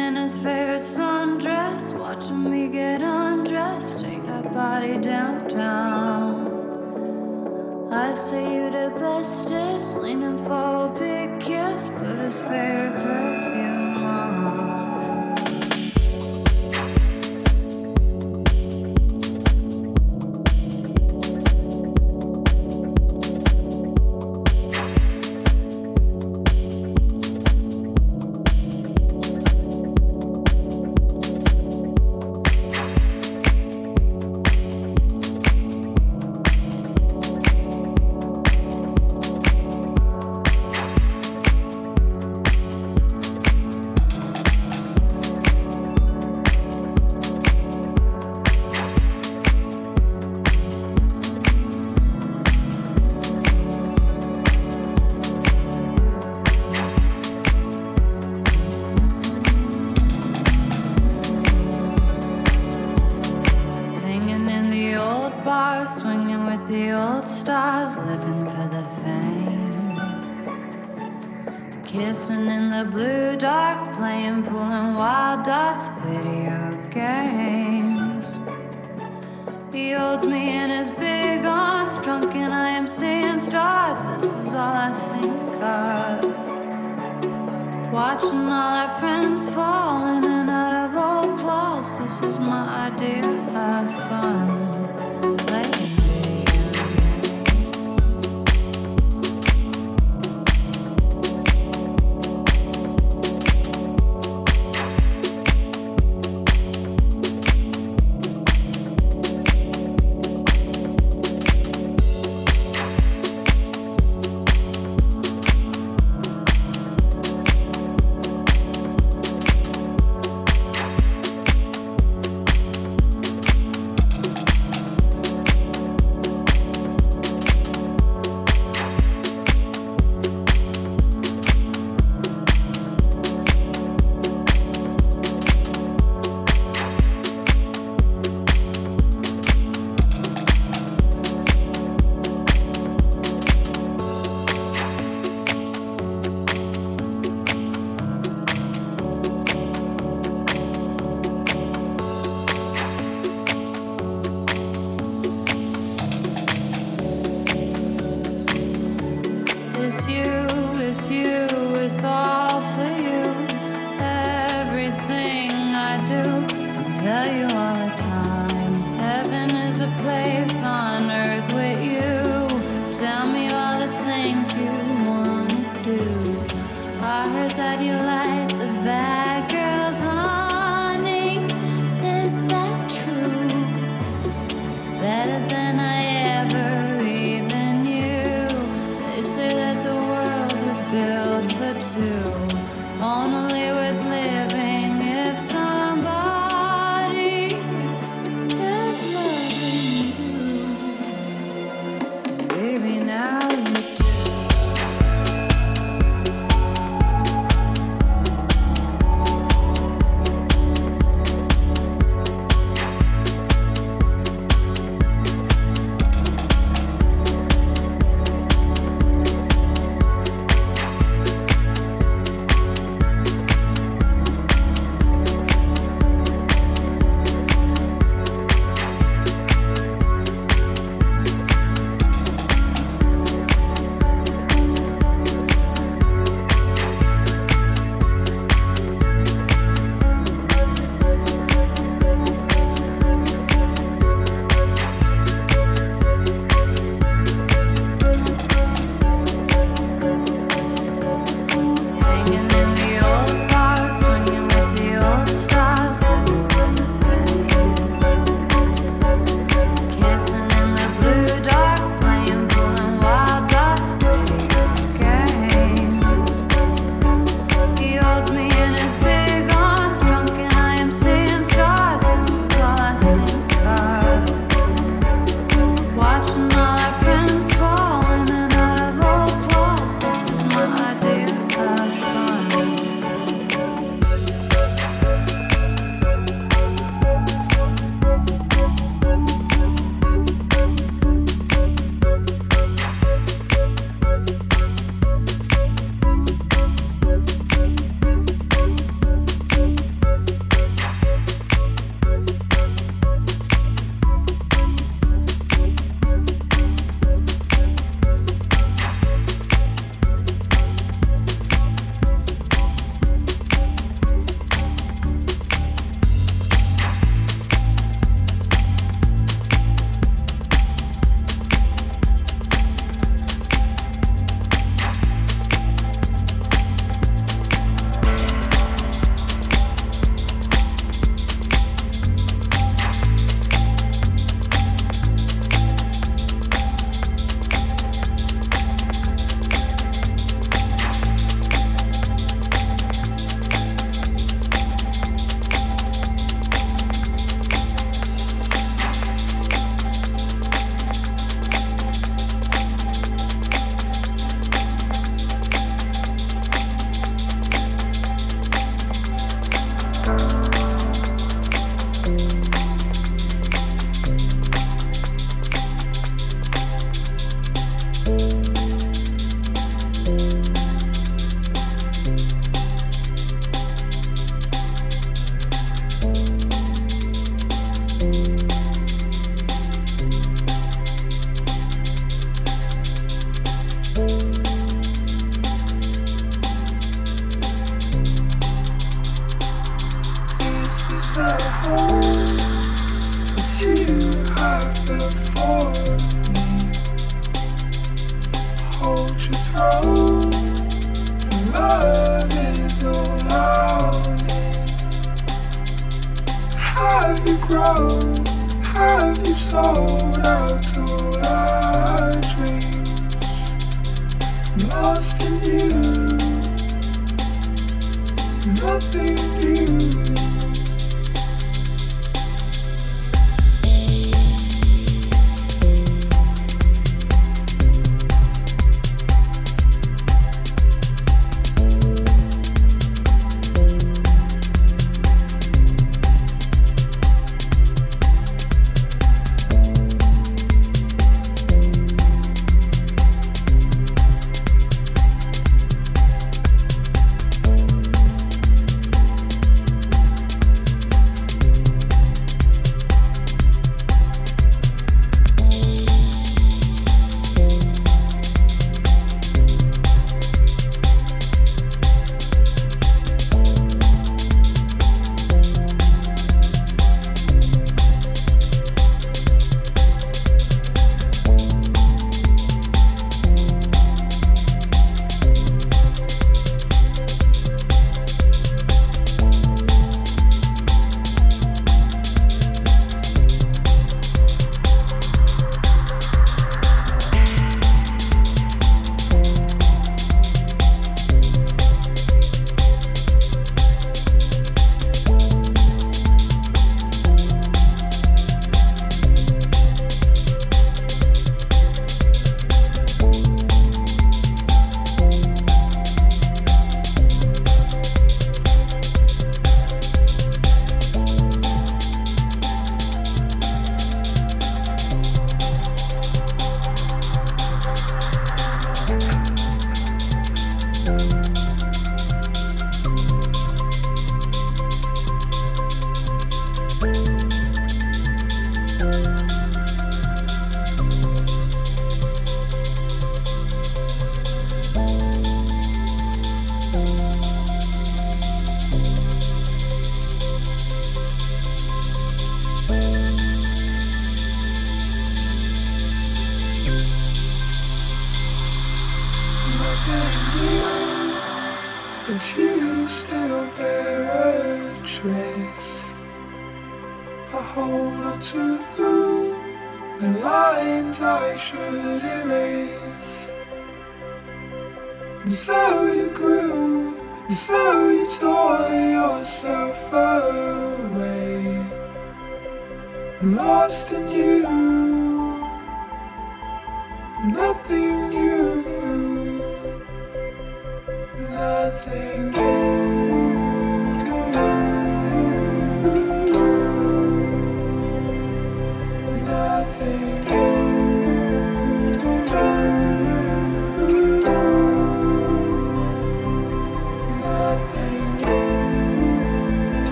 in his favorite sundress, watching me get undressed, take that body downtown. I say you the bestest, leaning for a big kiss, put his favorite perfume.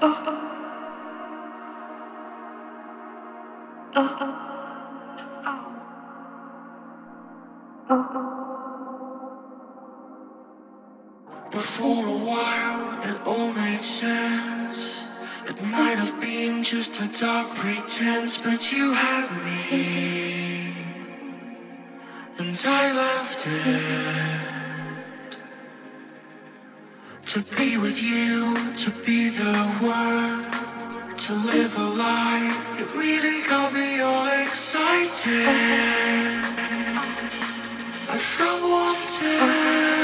But for a while, it all made sense. It might have been just a dark pretense, but you had me, and I left it. To be with you, to be the one, to live a life, it really got me all excited. I felt wanted.